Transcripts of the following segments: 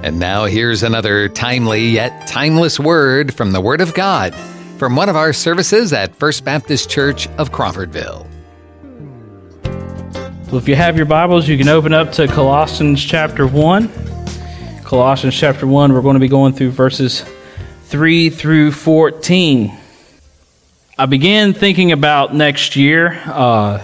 And now here's another timely yet timeless word from the Word of God from one of our services at First Baptist Church of Crawfordville. Well, if you have your Bibles, you can open up to Colossians chapter 1. Colossians chapter 1, we're going to be going through verses 3 through 14. I began thinking about next year, uh,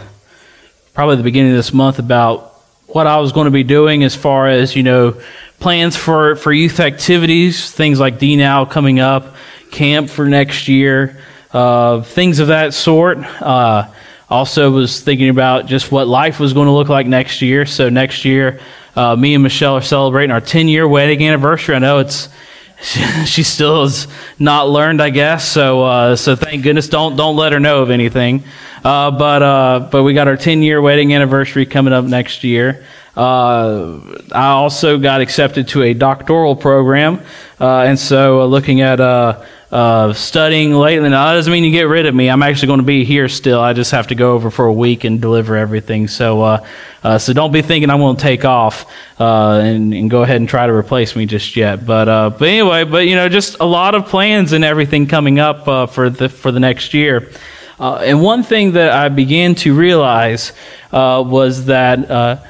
probably the beginning of this month, about what I was going to be doing as far as, you know, plans for, for youth activities, things like D Now coming up, camp for next year, uh, things of that sort. Uh, also, was thinking about just what life was going to look like next year. So, next year, uh, me and Michelle are celebrating our 10 year wedding anniversary. I know it's she still has not learned, I guess. So, uh, so thank goodness. Don't don't let her know of anything. Uh, but uh, but we got our 10 year wedding anniversary coming up next year. Uh, I also got accepted to a doctoral program, uh, and so uh, looking at uh, studying lately. Now, that doesn't mean you get rid of me. I'm actually going to be here still. I just have to go over for a week and deliver everything. So, uh, uh, so don't be thinking I'm going to take off uh, and, and, go ahead and try to replace me just yet. But, uh, but anyway, but you know, just a lot of plans and everything coming up uh, for the for the next year. and one thing that I began to realize was that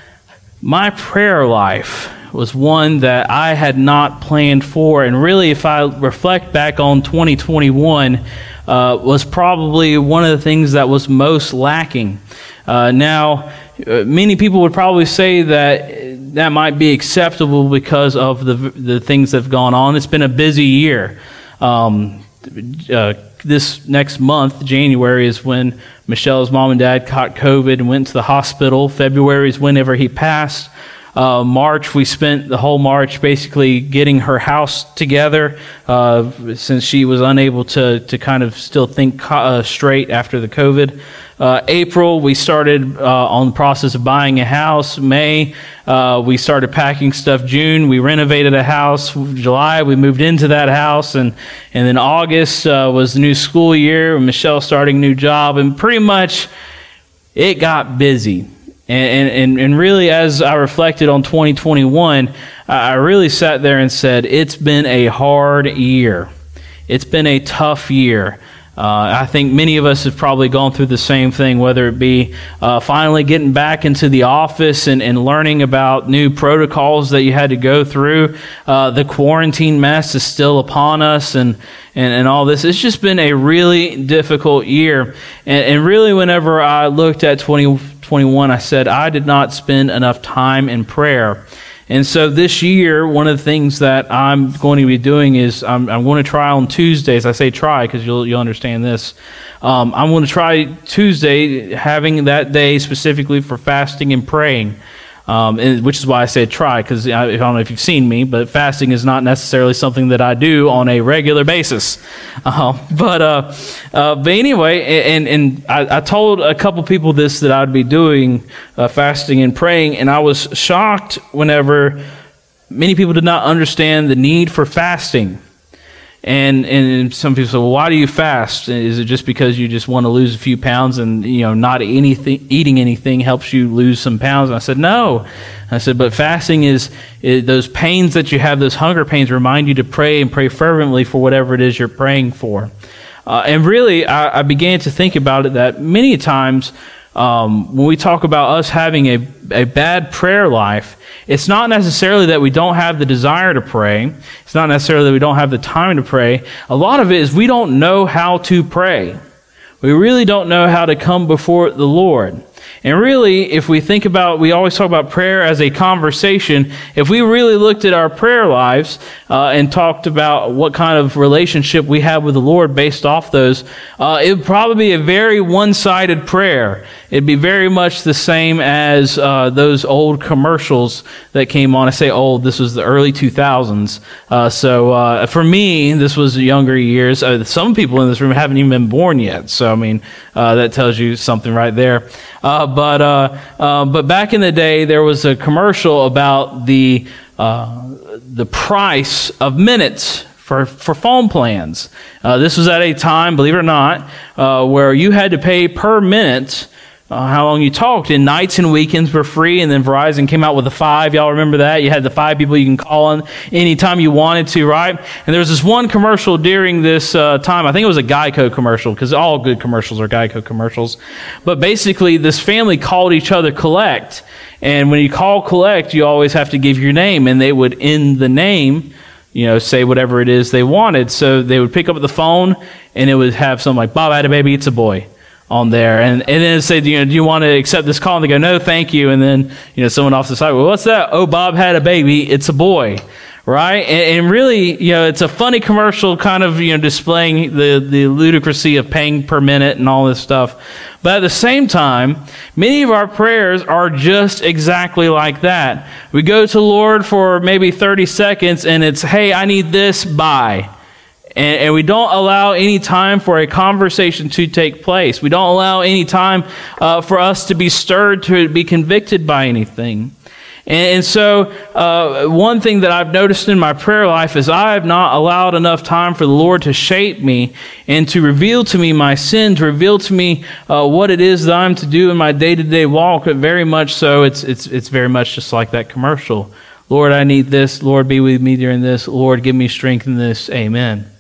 my prayer life was one that I had not planned for. And really, if I reflect back on 2021, uh, was probably one of the things that was most lacking. Uh, now, uh, many people would probably say that that might be acceptable because of the, the things that have gone on. It's been a busy year. Um, uh, this next month, January, is when Michelle's mom and dad caught COVID and went to the hospital. February is whenever he passed. Uh, March, we spent the whole March basically getting her house together uh, since she was unable to, to kind of still think uh, straight after the COVID. Uh, April, we started uh, on the process of buying a house. May, uh, we started packing stuff. June, we renovated a house. July, we moved into that house. And, and then August was the new school year, Michelle starting new job. And pretty much it got busy. And, and, and really, as I reflected on 2021, I really sat there and said, it's been a hard year. It's been a tough year. Uh, I think many of us have probably gone through the same thing, whether it be uh, finally getting back into the office and, and learning about new protocols that you had to go through. Uh, the quarantine mess is still upon us and, and, and all this. It's just been a really difficult year. And, and really, whenever I looked at 20, I said, I did not spend enough time in prayer. And so this year, one of the things that I'm going to be doing is I'm, I'm going to try on Tuesdays. I say try because you'll, you'll understand this. Um, I'm going to try Tuesday, having that day specifically for fasting and praying. Um, and, which is why I said try, because I, I, don't know if you've seen me, but fasting is not necessarily something that I do on a regular basis. Uh, but, uh, uh, but anyway, and, and I, I, told a couple people this that I'd be doing uh, fasting and praying, and I was shocked whenever many people did not understand the need for fasting. And and some people say, well, why do you fast? Is it just because you just want to lose a few pounds and you know not anything eating anything helps you lose some pounds? And I said, no. I said, but fasting is, is those pains that you have, those hunger pains, remind you to pray and pray fervently for whatever it is you're praying for. Uh, and really, I, I, began to think about it that many times um, when we talk about us having a, a bad prayer life, it's not necessarily that we don't have the desire to pray. It's not necessarily that we don't have the time to pray. A lot of it is we don't know how to pray. We really don't know how to come before the Lord. And really, if we think about, we always talk about prayer as a conversation. If we really looked at our prayer lives uh, and talked about what kind of relationship we have with the Lord based off those, uh, it would probably be a very one sided prayer. It'd be very much the same as uh, those old commercials that came on. I say old, this was the early 2000s. Uh, so uh, for me, this was younger years. Uh, some people in this room haven't even been born yet. So, I mean, that tells you something right there. But, uh, uh, but back in the day, there was a commercial about the, uh, the price of minutes for, for phone plans. Uh, this was at a time, believe it or not, uh, where you had to pay per minute uh, how long you talked. And nights and weekends were free, and then Verizon came out with the five. Y'all remember that? You had the five people you can call on anytime you wanted to, right? And there was this one commercial during this uh, time. I think it was a Geico commercial because all good commercials are Geico commercials. But basically, this family called each other collect. And when you call collect, you always have to give your name, and they would end the name you know, say whatever it is they wanted. So they would pick up the phone and it would have something like, Bob had a baby, it's a boy on there. And, and then said, you know, do you want to accept this call? And they go, no, thank you. And then, you know, someone off the side, well, what's that? Oh, Bob had a baby, it's a boy. Right? And, and really, you know, it's a funny commercial kind of, you know, displaying the, the ludicrousy of paying per minute and all this stuff. But at the same time, many of our prayers are just exactly like that. We go to Lord for maybe 30 seconds and it's, hey, I need this, bye. And, and, we don't allow any time for a conversation to take place. We don't allow any time uh, for us to be stirred, to be convicted by anything. And, so, uh, one thing that I've noticed in my prayer life is I have not allowed enough time for the Lord to shape me and to reveal to me my sin, to reveal to me uh, what it is that I'm to do in my day to day walk. But very much so, it's, it's, it's very much just like that commercial. Lord, I need this. Lord, be with me during this. Lord, give me strength in this. Amen.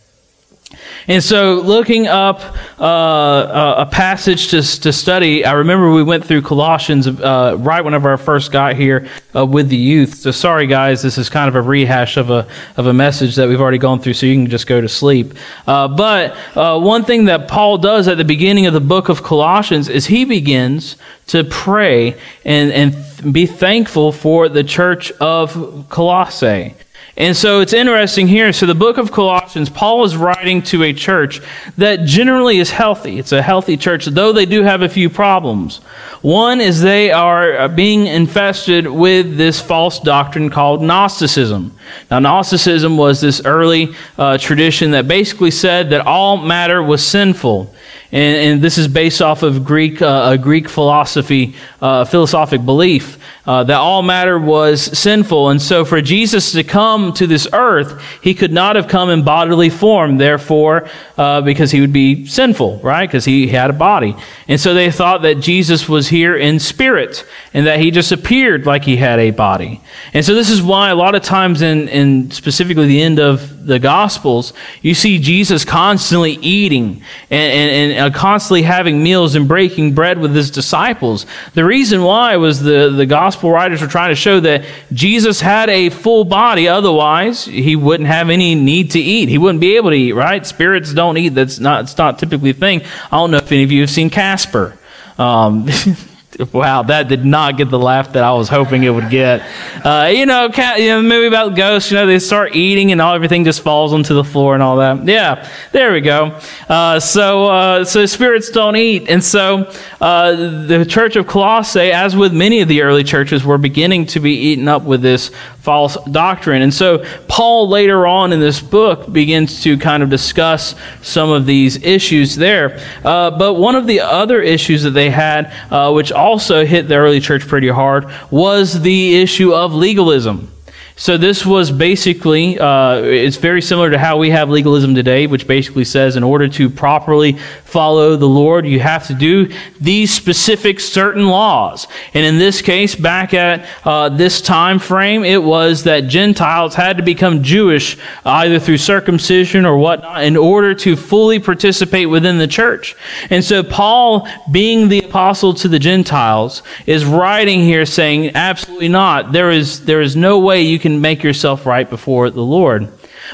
And so, looking up uh, a passage to, to study, I remember we went through Colossians uh, right whenever I first got here uh, with the youth. So, sorry guys, this is kind of a rehash of a, of a message that we've already gone through, so you can just go to sleep. Uh, but uh, one thing that Paul does at the beginning of the book of Colossians is he begins to pray and, and be thankful for the church of Colossae. And so it's interesting here. So, the book of Colossians, Paul is writing to a church that generally is healthy. It's a healthy church, though they do have a few problems. One is they are uh, being infested with this false doctrine called Gnosticism. Now, Gnosticism was this early uh, tradition that basically said that all matter was sinful. And, and this is based off of Greek, uh, a Greek philosophy, uh, philosophic belief uh, that all matter was sinful. And so for Jesus to come to this earth, he could not have come in bodily form, therefore, uh, because he would be sinful, right? Because he had a body. And so they thought that Jesus was here in spirit and that he just appeared like he had a body. And so this is why a lot of times in, in specifically the end of the Gospels, you see Jesus constantly eating and, and, and uh, constantly having meals and breaking bread with his disciples. The reason why was the, the Gospel writers were trying to show that Jesus had a full body. Otherwise, he wouldn't have any need to eat. He wouldn't be able to eat, right? Spirits don't eat. That's not, it's not typically a thing. I don't know if any of you have seen Casper. Um, Wow, that did not get the laugh that I was hoping it would get. Uh, you know, cat, you know, the movie about ghosts. You know, they start eating and all everything just falls onto the floor and all that. Yeah, there we go. Uh, so, uh, so spirits don't eat, and so uh, the Church of Colossae, as with many of the early churches, were beginning to be eaten up with this false doctrine. And so, Paul later on in this book begins to kind of discuss some of these issues there. Uh, but one of the other issues that they had, uh, which also hit the early church pretty hard was the issue of legalism. So this was basically, uh, it's very similar to how we have legalism today, which basically says in order to properly follow the Lord, you have to do these specific certain laws. And in this case, back at uh, this time frame, it was that Gentiles had to become Jewish either through circumcision or whatnot in order to fully participate within the church. And so Paul, being the apostle to the Gentiles, is writing here saying, absolutely not. There is, there is no way you can make yourself right before the Lord.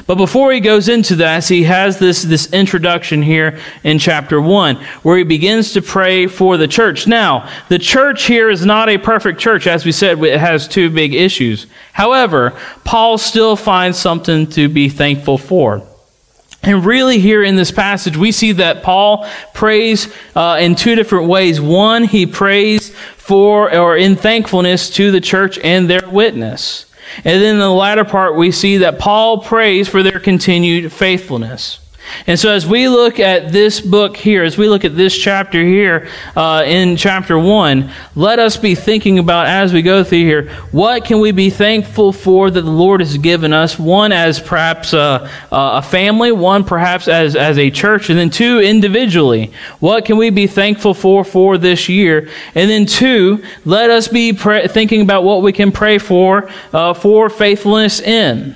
But before he goes into that, he has this, this introduction here in chapter 1, where he begins to pray for the church. Now, the church here is not a perfect church. As we said, it has two big issues. However, Paul still finds something to be thankful for. And really, here in this passage, we see that Paul prays uh, in two different ways. One, he prays for or in thankfulness to the church and their witness. And then in the latter part, we see that Paul prays for their continued faithfulness. And so, as we look at this book here, as we look at this chapter here uh, in chapter 1, let us be thinking about as we go through here, what can we be thankful for that the Lord has given us? One, as perhaps a, a family, one, perhaps as, as a church, and then two, individually. What can we be thankful for for this year? And then two, let us be thinking about what we can pray for uh, for faithfulness in.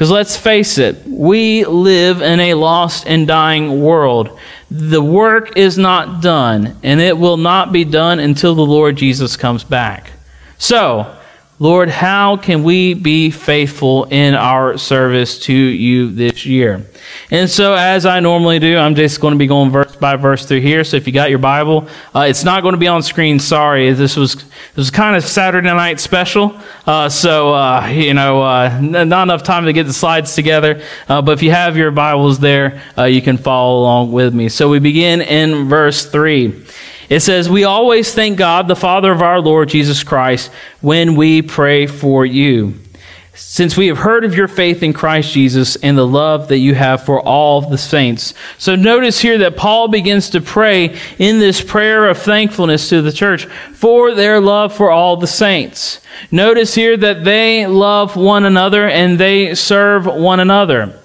Because let's face it, we live in a lost and dying world. The work is not done, and it will not be done until the Lord Jesus comes back. So, Lord, how can we be faithful in our service to you this year? And so, as I normally do, I'm just going to be going verse by verse through here. So, if you got your Bible, uh, it's not going to be on screen. Sorry, this was this was kind of Saturday night special. Uh, so, uh, you know, uh, not enough time to get the slides together. Uh, but if you have your Bibles there, uh, you can follow along with me. So, we begin in verse three. It says, We always thank God, the Father of our Lord Jesus Christ, when we pray for you. Since we have heard of your faith in Christ Jesus and the love that you have for all the saints. So notice here that Paul begins to pray in this prayer of thankfulness to the church for their love for all the saints. Notice here that they love one another and they serve one another.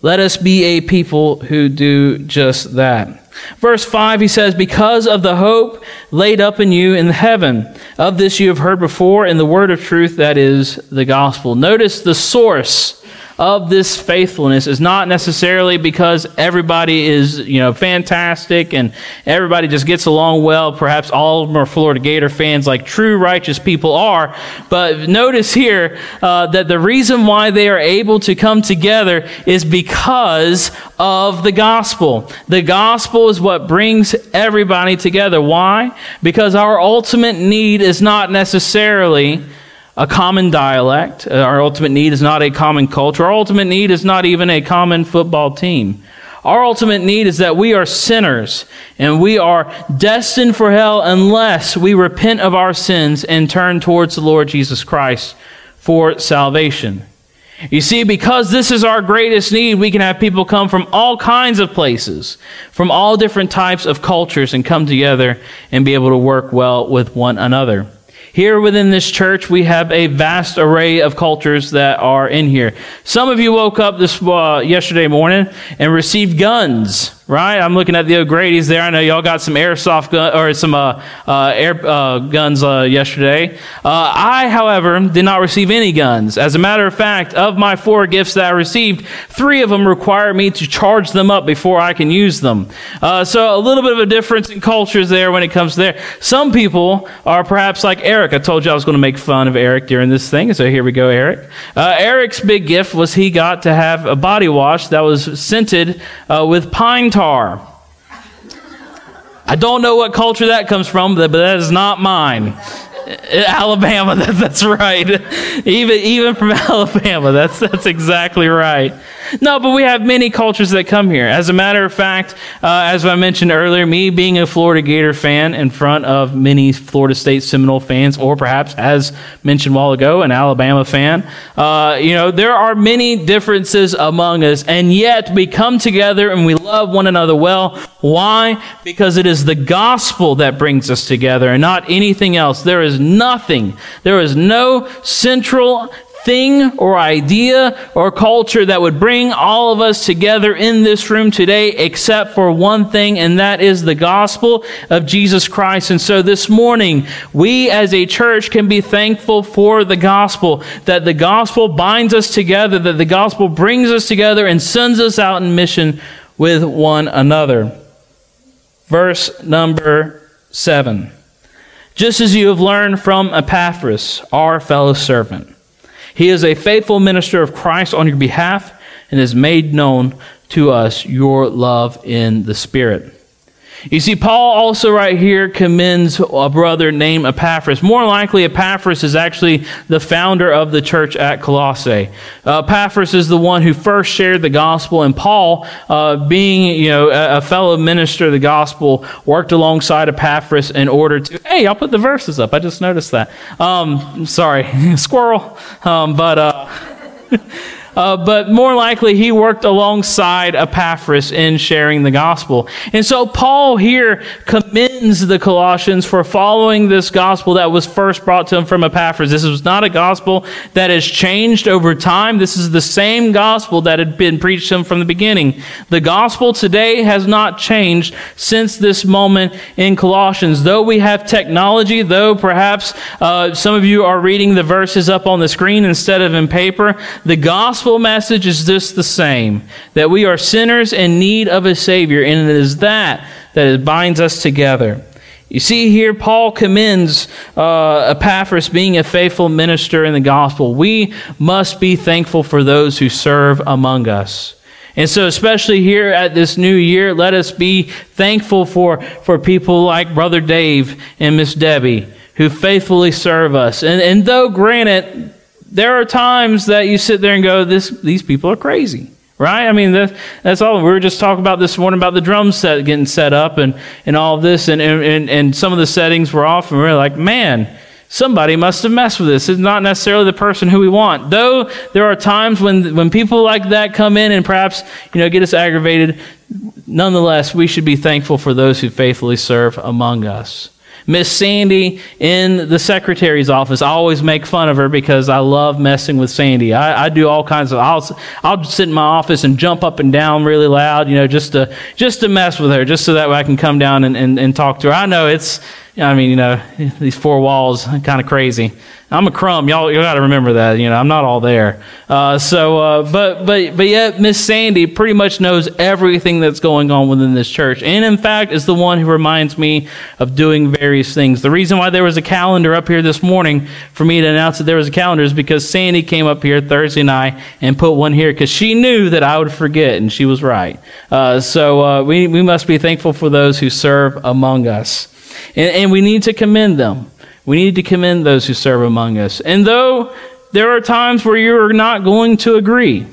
Let us be a people who do just that. Verse 5, he says, Because of the hope laid up in you in heaven, of this you have heard before in the word of truth that is the gospel. Notice the source of this faithfulness is not necessarily because everybody is, you know, fantastic and everybody just gets along well. Perhaps all of them are Florida Gator fans like true righteous people are. But notice here uh, that the reason why they are able to come together is because of the gospel. The gospel is what brings everybody together. Why? Because our ultimate need is not necessarily a common dialect. Uh, our ultimate need is not a common culture. Our ultimate need is not even a common football team. Our ultimate need is that we are sinners and we are destined for hell unless we repent of our sins and turn towards the Lord Jesus Christ for salvation. You see, because this is our greatest need, we can have people come from all kinds of places, from all different types of cultures, and come together and be able to work well with one another. Here within this church, we have a vast array of cultures that are in here. Some of you woke up this uh, yesterday morning and received guns right? I'm looking at the O'Grady's there. I know y'all got some airsoft gun, or some uh, uh, air uh, guns uh, yesterday. Uh, I, however, did not receive any guns. As a matter of fact, of my four gifts that I received, three of them require me to charge them up before I can use them. Uh, so a little bit of a difference in cultures there when it comes to there. Some people are perhaps like Eric. I told you I was going to make fun of Eric during this thing, so here we go, Eric. Eric's big gift was he got to have a body wash that was scented with pine tar tar. I don't know what culture that comes from, but that is not mine. Uh, Alabama, that's right. Even even from Alabama, that's that's exactly right. No, but we have many cultures that come here. As a matter of fact, uh, as I mentioned earlier, me being a Florida Gator fan in front of many Florida State Seminole fans, or perhaps, as mentioned a while ago, an Alabama fan, uh, you know, there are many differences among us, and yet we come together and we love one another well. Why? Because it is the gospel that brings us together and not anything else. There is nothing, there is no central thing or idea or culture that would bring all of us together in this room today except for one thing, and that is the gospel of Jesus Christ. And so this morning, we as a church can be thankful for the gospel, that the gospel binds us together, that the gospel brings us together and sends us out in mission with one another. Verse number seven. Just as you have learned from Epaphras, our fellow servant he is a faithful minister of Christ on your behalf and has made known to us your love in the Spirit. You see, Paul also right here commends a brother named Epaphras. More likely, Epaphras is actually the founder of the church at Colossae. Uh, Epaphras is the one who first shared the gospel, and Paul, uh, being you know a, a, fellow minister of the gospel, worked alongside Epaphras in order to. Hey, I'll put the verses up. I just noticed that. Um, sorry, squirrel. Um, but. Uh, uh, but more likely he worked alongside Epaphras in sharing the gospel. And so Paul here commends the Colossians for following this gospel that was first brought to him from Epaphras. This was not a gospel that has changed over time. This is the same gospel that had been preached to him from the beginning. The gospel today has not changed since this moment in Colossians. Though we have technology, though perhaps uh, some of you are reading the verses up on the screen instead of in paper, the gospel message is just the same that we are sinners in need of a Savior, and it is that that binds us together. You see here, Paul commends uh, Epaphras being a faithful minister in the gospel. We must be thankful for those who serve among us. And so, especially here at this new year, let us be thankful for, for people like Brother Dave and Miss Debbie who faithfully serve us. And, and though, granted, there are times that you sit there and go, this, these people are crazy. Right? I mean, that, that's all. We were just talking about this morning about the drum set getting set up and, and all of this, and, and, and some of the settings were off, and we are like, man, somebody must have messed with this. It's not necessarily the person who we want. Though there are times when, when people like that come in and perhaps, you know, get us aggravated, nonetheless, we should be thankful for those who faithfully serve among us. Miss Sandy in the secretary's office. I always make fun of her because I love messing with Sandy. I, I, do all kinds of. I'll I'll sit in my office and jump up and down really loud, you know, just to just to mess with her, just so that way I can come down and, and, and talk to her. I know it's. I mean, you know, these four walls, kind of crazy. I'm a crumb. Y'all, you got to remember that. You know, I'm not all there. Uh, so, uh, but but but yet, Miss Sandy pretty much knows everything that's going on within this church, and in fact, is the one who reminds me of doing various things. The reason why there was a calendar up here this morning for me to announce that there was a calendar is because Sandy came up here Thursday night and put one here because she knew that I would forget, and she was right. Uh, so uh, we we must be thankful for those who serve among us, and, and we need to commend them. We need to commend those who serve among us. And though there are times where you're not going to agree,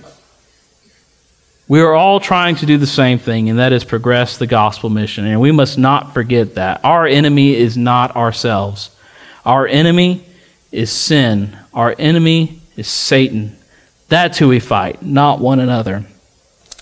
we are all trying to do the same thing, and that is progress the gospel mission. And we must not forget that. Our enemy is not ourselves, our enemy is sin, our enemy is Satan. That's who we fight, not one another.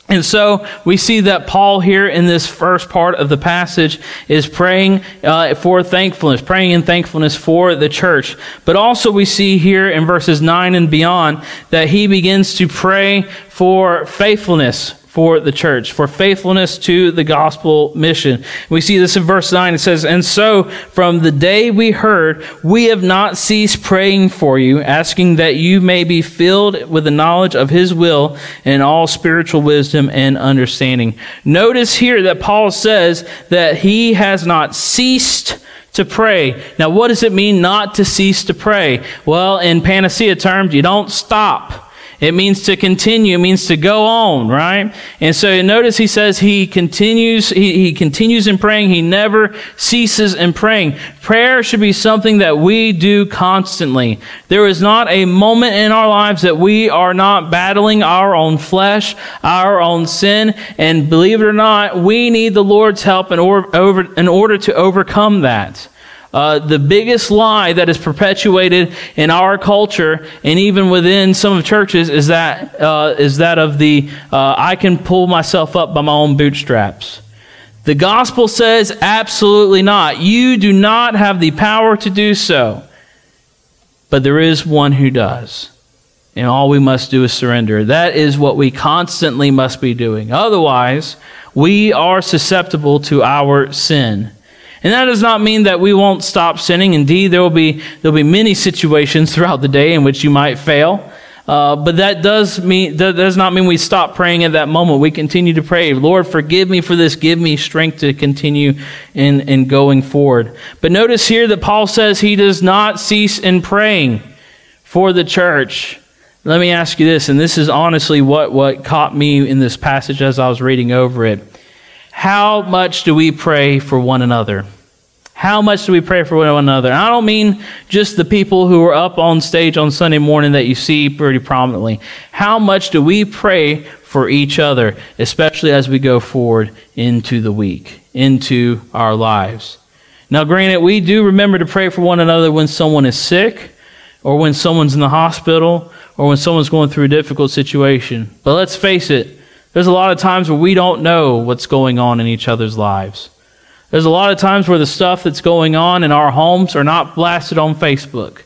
And so we see that Paul here in this first part of the passage is praying uh, for thankfulness, praying in thankfulness for the church. But also we see here in verses 9 and beyond that he begins to pray for faithfulness for the church, for faithfulness to the gospel mission. We see this in verse 9. It says, And so, from the day we heard, we have not ceased praying for you, asking that you may be filled with the knowledge of his will and all spiritual wisdom and understanding. Notice here that Paul says that he has not ceased to pray. Now, what does it mean not to cease to pray? Well, in panacea terms, you don't stop. It means to continue. It means to go on, right? And so notice he says he continues, he, he continues in praying. He never ceases in praying. Prayer should be something that we do constantly. There is not a moment in our lives that we are not battling our own flesh, our own sin. And believe it or not, we need the Lord's help in, in order to overcome that. Uh, the biggest lie that is perpetuated in our culture and even within some of churches is that uh, is that of the uh, I can pull myself up by my own bootstraps. The gospel says absolutely not. You do not have the power to do so. But there is one who does. And all we must do is surrender. That is what we constantly must be doing. Otherwise, we are susceptible to our sin. And that does not mean that we won't stop sinning. Indeed, there will be, there will be many situations throughout the day in which you might fail. Uh, but that does mean that does not mean we stop praying at that moment. We continue to pray, Lord, forgive me for this. Give me strength to continue in, in going forward. But notice here that Paul says he does not cease in praying for the church. Let me ask you this, and this is honestly what, what caught me in this passage as I was reading over it. How much do we pray for one another? How much do we pray for one another? And I don't mean just the people who are up on stage on Sunday morning that you see pretty prominently. How much do we pray for each other, especially as we go forward into the week, into our lives? Now, granted, we do remember to pray for one another when someone is sick or when someone's in the hospital or when someone's going through a difficult situation. But let's face it, there's a lot of times where we don't know what's going on in each other's lives. There's a lot of times where the stuff that's going on in our homes are not blasted on Facebook.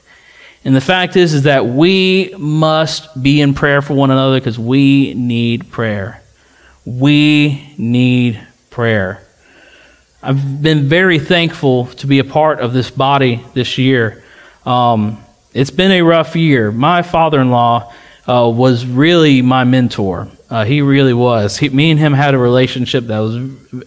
And the fact is, is that we must be in prayer for one another because we need prayer. We need prayer. I've been very thankful to be a part of this body this year. Um, it's been a rough year. My father in law uh, was really my mentor. Uh, he really was. He, me and him had a relationship that was,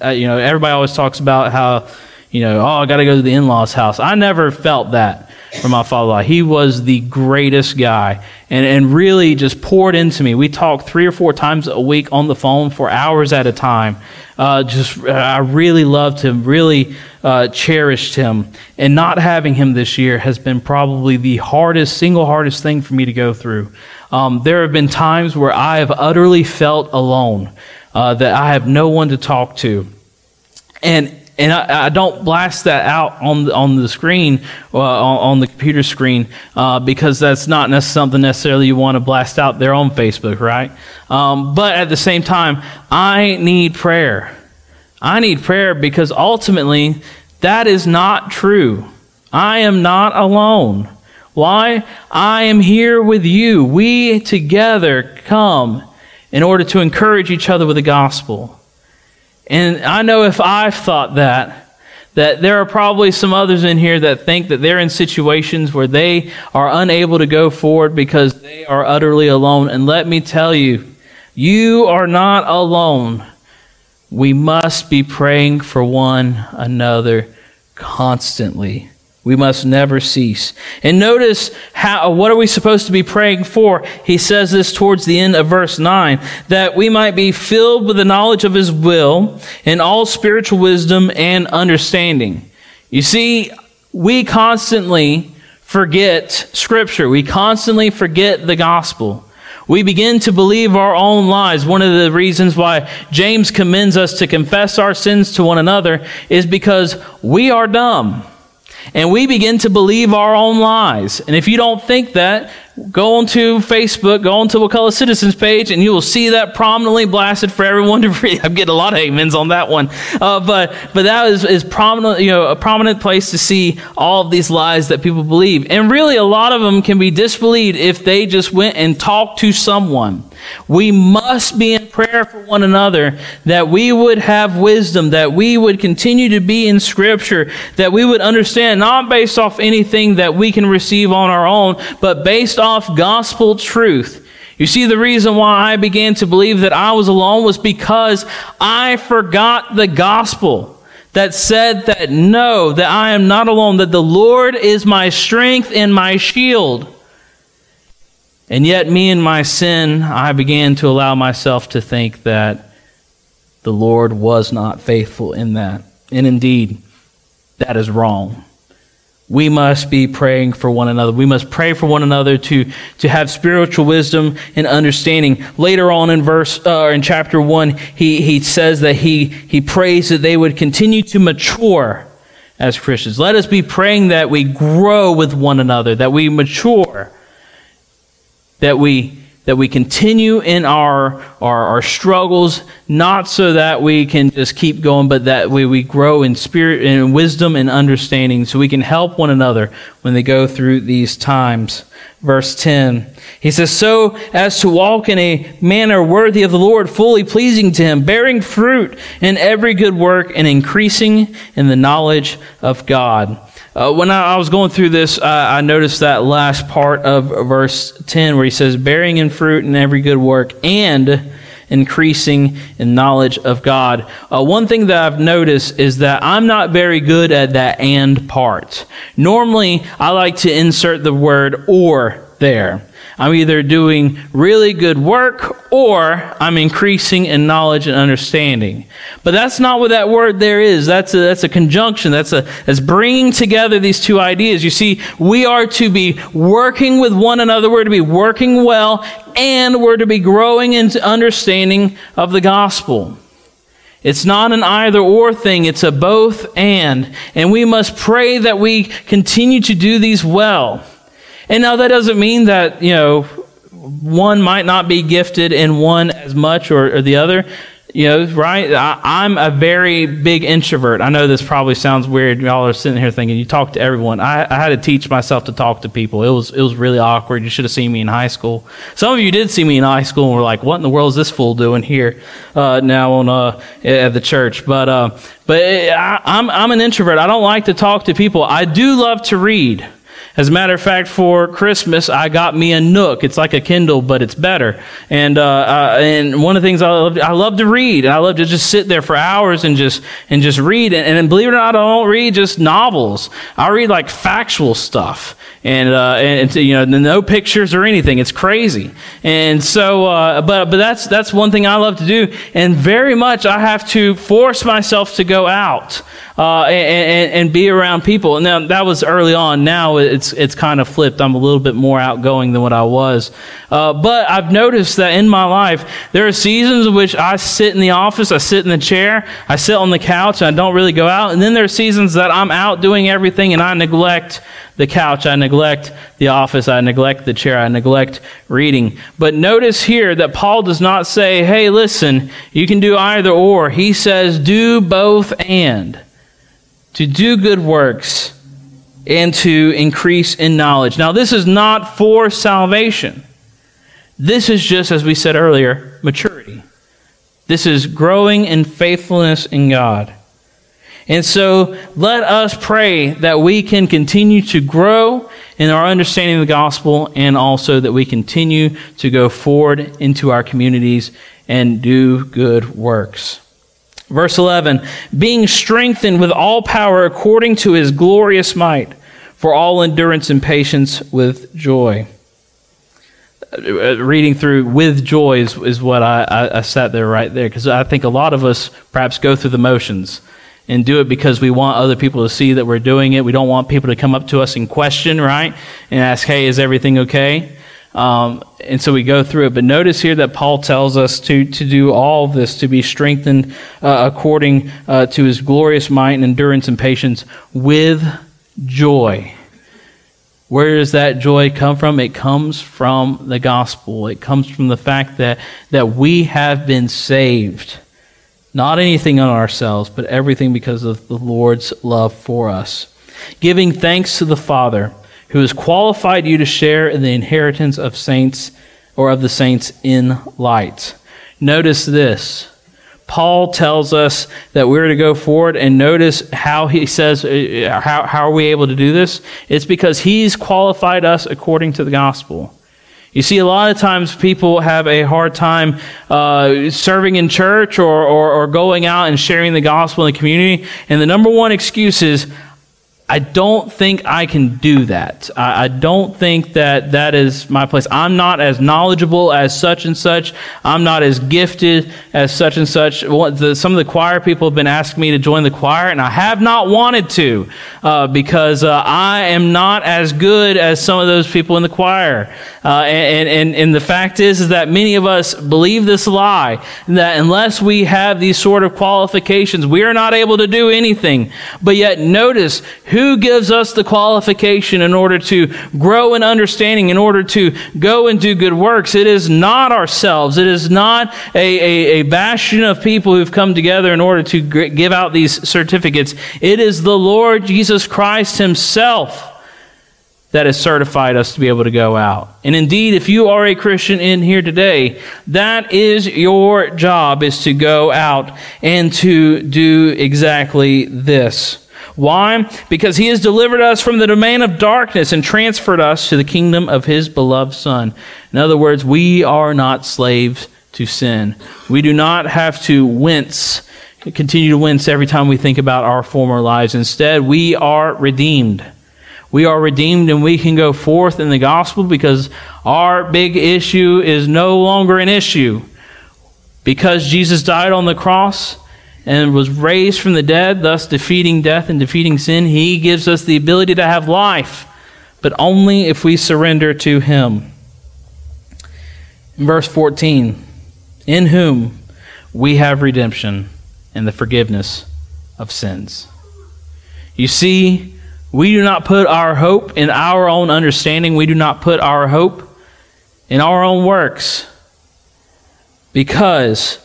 uh, you know, everybody always talks about how, you know, oh, I got to go to the in law's house. I never felt that from my father-in-law. He was the greatest guy and, and really just poured into me. We talked three or four times a week on the phone for hours at a time. Uh, just I really loved him, really uh, cherished him. And not having him this year has been probably the hardest, single hardest thing for me to go through. Um, there have been times where I have utterly felt alone, uh, that I have no one to talk to. And and I, I, don't blast that out on the, on the screen, uh, on, on, the computer screen, uh, because that's not necessarily something necessarily you want to blast out there on Facebook, right? Um, but at the same time, I need prayer. I need prayer because ultimately, that is not true. I am not alone. Why? I am here with you. We together come in order to encourage each other with the gospel. And I know if I've thought that, that there are probably some others in here that think that they're in situations where they are unable to go forward because they are utterly alone. And let me tell you, you are not alone. We must be praying for one another constantly. We must never cease. And notice how, what are we supposed to be praying for? He says this towards the end of verse 9, that we might be filled with the knowledge of His will and all spiritual wisdom and understanding. You see, we constantly forget Scripture. We constantly forget the gospel. We begin to believe our own lies. One of the reasons why James commends us to confess our sins to one another is because we are dumb and we begin to believe our own lies. And if you don't think that, go onto Facebook, go onto Wakulla Citizens page, and you will see that prominently blasted for everyone to read. I'm getting a lot of amens on that one, uh, but but that is, is prominent, you know, a prominent place to see all of these lies that people believe, and really a lot of them can be disbelieved if they just went and talked to someone. We must be in prayer for one another that we would have wisdom, that we would continue to be in Scripture, that we would understand not based off anything that we can receive on our own, but based off gospel truth. You see, the reason why I began to believe that I was alone was because I forgot the gospel that said that no, that I am not alone, that the Lord is my strength and my shield. And yet, me and my sin, I began to allow myself to think that the Lord was not faithful in that. And indeed, that is wrong. We must be praying for one another. We must pray for one another to, to have spiritual wisdom and understanding. Later on in verse, uh, in chapter one, he, he says that he, he prays that they would continue to mature as Christians. Let us be praying that we grow with one another, that we mature that we that we continue in our, our, our struggles, not so that we can just keep going, but that we, we grow in spirit and wisdom and understanding so we can help one another when they go through these times. Verse 10, he says, So as to walk in a manner worthy of the Lord, fully pleasing to him, bearing fruit in every good work and increasing in the knowledge of God. Uh, when I, I, was going through this, uh, I noticed that last part of verse 10 where he says, bearing in fruit in every good work and increasing in knowledge of God. Uh, one thing that I've noticed is that I'm not very good at that and part. Normally, I like to insert the word or there. I'm either doing really good work or I'm increasing in knowledge and understanding. But that's not what that word there is. That's a, that's a conjunction. That's a, that's bringing together these two ideas. You see, we are to be working with one another. We're to be working well and we're to be growing into understanding of the gospel. It's not an either or thing. It's a both and. And we must pray that we continue to do these well. And now that doesn't mean that, you know, one might not be gifted in one as much or, or the other. You know, right? I, am a very big introvert. I know this probably sounds weird. Y'all are sitting here thinking you talk to everyone. I, I, had to teach myself to talk to people. It was it was really awkward. You should have seen me in high school. Some of you did see me in high school and were like, "What in the world is this fool doing here uh, now on uh, at the church?" But uh, but I, I'm I'm an introvert. I don't like to talk to people. I do love to read. As a matter of fact, for Christmas, I got me a Nook. It's like a Kindle, but it's better. And uh, uh, and one of the things I love, I love to read. And I love to just sit there for hours and just and just read. And, and believe it or not, I don't read just novels. I read like factual stuff and uh, and you know no pictures or anything. It's crazy. And so, uh, but but that's that's one thing I love to do. And very much I have to force myself to go out uh, and, and, be around people. Now that was early on. Now it's it's kind of flipped. I'm a little bit more outgoing than what I was. Uh, but I've noticed that in my life there are seasons in which I sit in the office, I sit in the chair, I sit on the couch, and I don't really go out. And then there are seasons that I'm out doing everything, and I neglect the couch, I neglect the office, I neglect the chair, I neglect reading. But notice here that Paul does not say, "Hey, listen, you can do either or." He says, "Do both and." To do good works, and to increase in knowledge. Now, this is not for salvation. This is just, as we said earlier, maturity. This is growing in faithfulness in God. And so let us pray that we can continue to grow in our understanding of the gospel and also that we continue to go forward into our communities and do good works. Verse 11, being strengthened with all power according to his glorious might, for all endurance and patience with joy. Uh, reading through with joy is, is what I, I, I sat there right there, because I think a lot of us perhaps go through the motions and do it because we want other people to see that we're doing it. We don't want people to come up to us and question, right? And ask, hey, is everything okay? Um, and so we go through it. But notice here that Paul tells us to, to do all this, to be strengthened uh, according uh, to his glorious might and endurance and patience with joy. Where does that joy come from? It comes from the gospel. It comes from the fact that, that we have been saved. Not anything on ourselves, but everything because of the Lord's love for us. Giving thanks to the Father who has qualified you to share in the inheritance of saints or of the saints in light. Notice this. Paul tells us that we're to go forward, and notice how he says, uh, how, how are we able to do this? It's because he's qualified us according to the gospel. You see, a lot of times people have a hard time uh, serving in church or, or, or going out and sharing the gospel in the community, and the number one excuse is, I don't think I can do that. I, I, don't think that that is my place. I'm not as knowledgeable as such and such. I'm not as gifted as such and such. The, some of the choir people have been asking me to join the choir, and I have not wanted to uh, because uh, I am not as good as some of those people in the choir. Uh, and, and, and the fact is, is that many of us believe this lie that unless we have these sort of qualifications, we are not able to do anything. But yet, notice who gives us the qualification in order to grow in understanding, in order to go and do good works? It is not ourselves. It is not a, a, a bastion of people who've come together in order to give out these certificates. It is the Lord Jesus Christ Himself that has certified us to be able to go out. And indeed, if you are a Christian in here today, that is your job is to go out and to do exactly this. Why? Because he has delivered us from the domain of darkness and transferred us to the kingdom of his beloved Son. In other words, we are not slaves to sin. We do not have to wince, continue to wince every time we think about our former lives. Instead, we are redeemed. We are redeemed and we can go forth in the gospel because our big issue is no longer an issue. Because Jesus died on the cross, and was raised from the dead, thus defeating death and defeating sin, he gives us the ability to have life, but only if we surrender to him. In verse 14, in whom we have redemption and the forgiveness of sins. You see, We do not put our hope in our own understanding. We do not put our hope in our own works because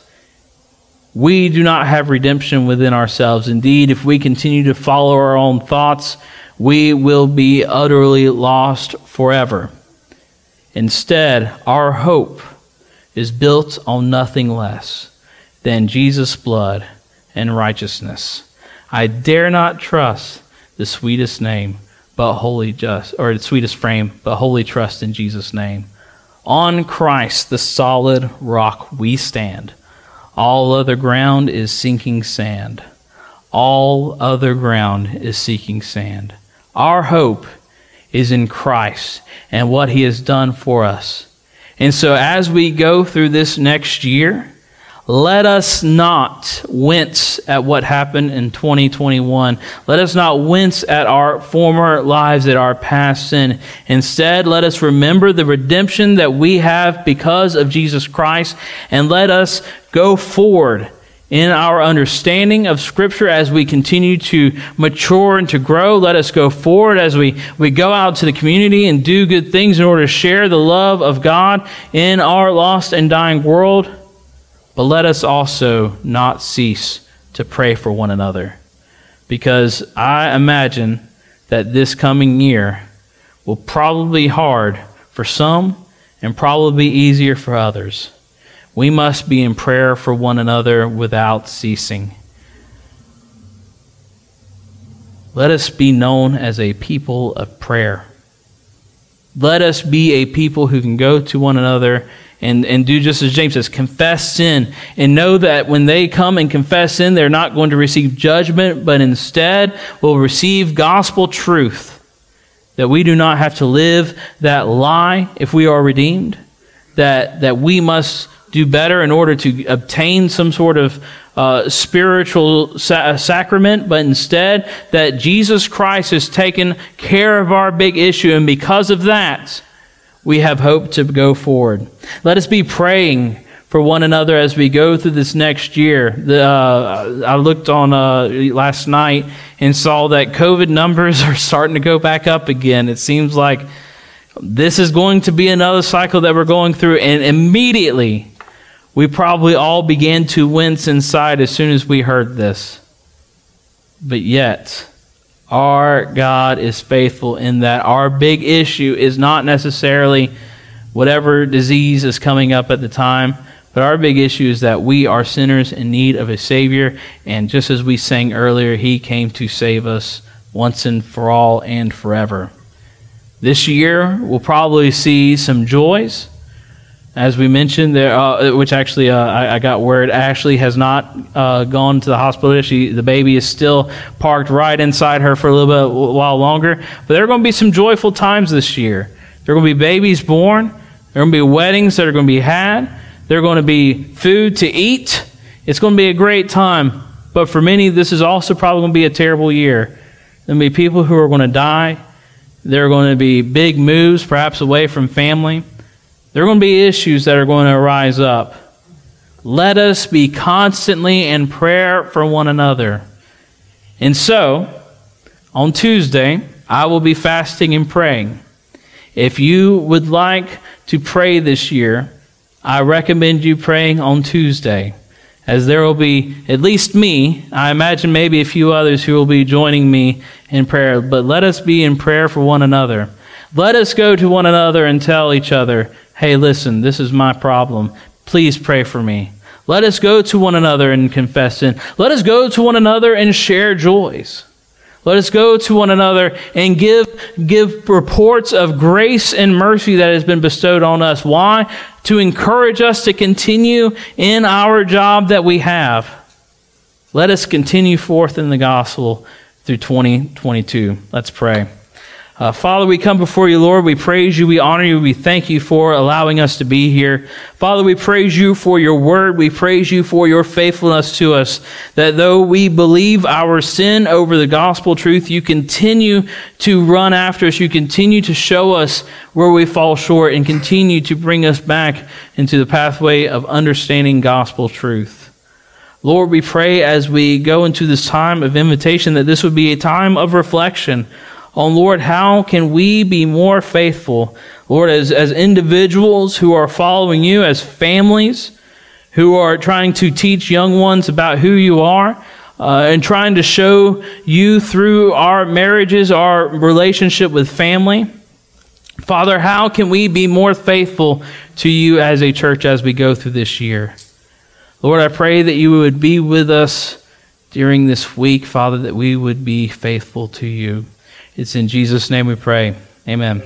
we do not have redemption within ourselves. Indeed, if we continue to follow our own thoughts, we will be utterly lost forever. Instead, our hope is built on nothing less than Jesus' blood and righteousness. I dare not trust the sweetest name, but wholly just, or the sweetest frame, but wholly trust in Jesus' name. On Christ, the solid rock, we stand. All other ground is sinking sand. All other ground is seeking sand. Our hope is in Christ and what he has done for us. And so as we go through this next year, let us not wince at what happened in 2021. Let us not wince at our former lives, at our past sin. Instead, let us remember the redemption that we have because of Jesus Christ, and let us go forward in our understanding of Scripture as we continue to mature and to grow. Let us go forward as we, we go out to the community and do good things in order to share the love of God in our lost and dying world. But let us also not cease to pray for one another. Because I imagine that this coming year will probably be hard for some and probably be easier for others. We must be in prayer for one another without ceasing. Let us be known as a people of prayer. Let us be a people who can go to one another and, and do just as James says confess sin and know that when they come and confess sin, they're not going to receive judgment, but instead will receive gospel truth. That we do not have to live that lie if we are redeemed, that, that we must do better in order to obtain some sort of uh, spiritual sa- sacrament, but instead that Jesus Christ has taken care of our big issue, and because of that, we have hope to go forward. Let us be praying for one another as we go through this next year. The, uh, I looked on uh, last night and saw that COVID numbers are starting to go back up again. It seems like this is going to be another cycle that we're going through, and immediately we probably all began to wince inside as soon as we heard this. But yet, our God is faithful in that our big issue is not necessarily whatever disease is coming up at the time, but our big issue is that we are sinners in need of a Savior. And just as we sang earlier, He came to save us once and for all and forever. This year, we'll probably see some joys as we mentioned, there, uh, which actually uh, I, I, got word Ashley has not uh, gone to the hospital. She, the baby is still parked right inside her for a little bit while longer. But there are going to be some joyful times this year. There are going to be babies born. There are going to be weddings that are going to be had. There are going to be food to eat. It's going to be a great time. But for many, this is also probably going to be a terrible year. There will be people who are going to die. There are going to be big moves, perhaps away from family. There are going to be issues that are going to arise up. Let us be constantly in prayer for one another. And so, on Tuesday, I will be fasting and praying. If you would like to pray this year, I recommend you praying on Tuesday, as there will be at least me, I imagine maybe a few others who will be joining me in prayer. But let us be in prayer for one another. Let us go to one another and tell each other, hey, listen, this is my problem. Please pray for me. Let us go to one another and confess sin. Let us go to one another and share joys. Let us go to one another and give, give reports of grace and mercy that has been bestowed on us. Why? To encourage us to continue in our job that we have. Let us continue forth in the gospel through 2022. Let's pray. Uh, Father, we come before you, Lord. We praise you. We honor you. We thank you for allowing us to be here. Father, we praise you for your word. We praise you for your faithfulness to us. That though we believe our sin over the gospel truth, you continue to run after us. You continue to show us where we fall short and continue to bring us back into the pathway of understanding gospel truth. Lord, we pray as we go into this time of invitation that this would be a time of reflection Oh Lord, how can we be more faithful, Lord, as, as individuals who are following you, as families who are trying to teach young ones about who you are, uh, and trying to show you through our marriages, our relationship with family. Father, how can we be more faithful to you as a church as we go through this year? Lord, I pray that you would be with us during this week, Father, that we would be faithful to you. It's in Jesus' name we pray. Amen.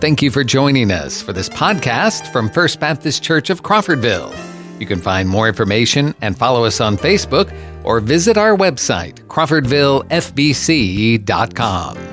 Thank you for joining us for this podcast from First Baptist Church of Crawfordville. You can find more information and follow us on Facebook or visit our website, crawfordvillefbc.com.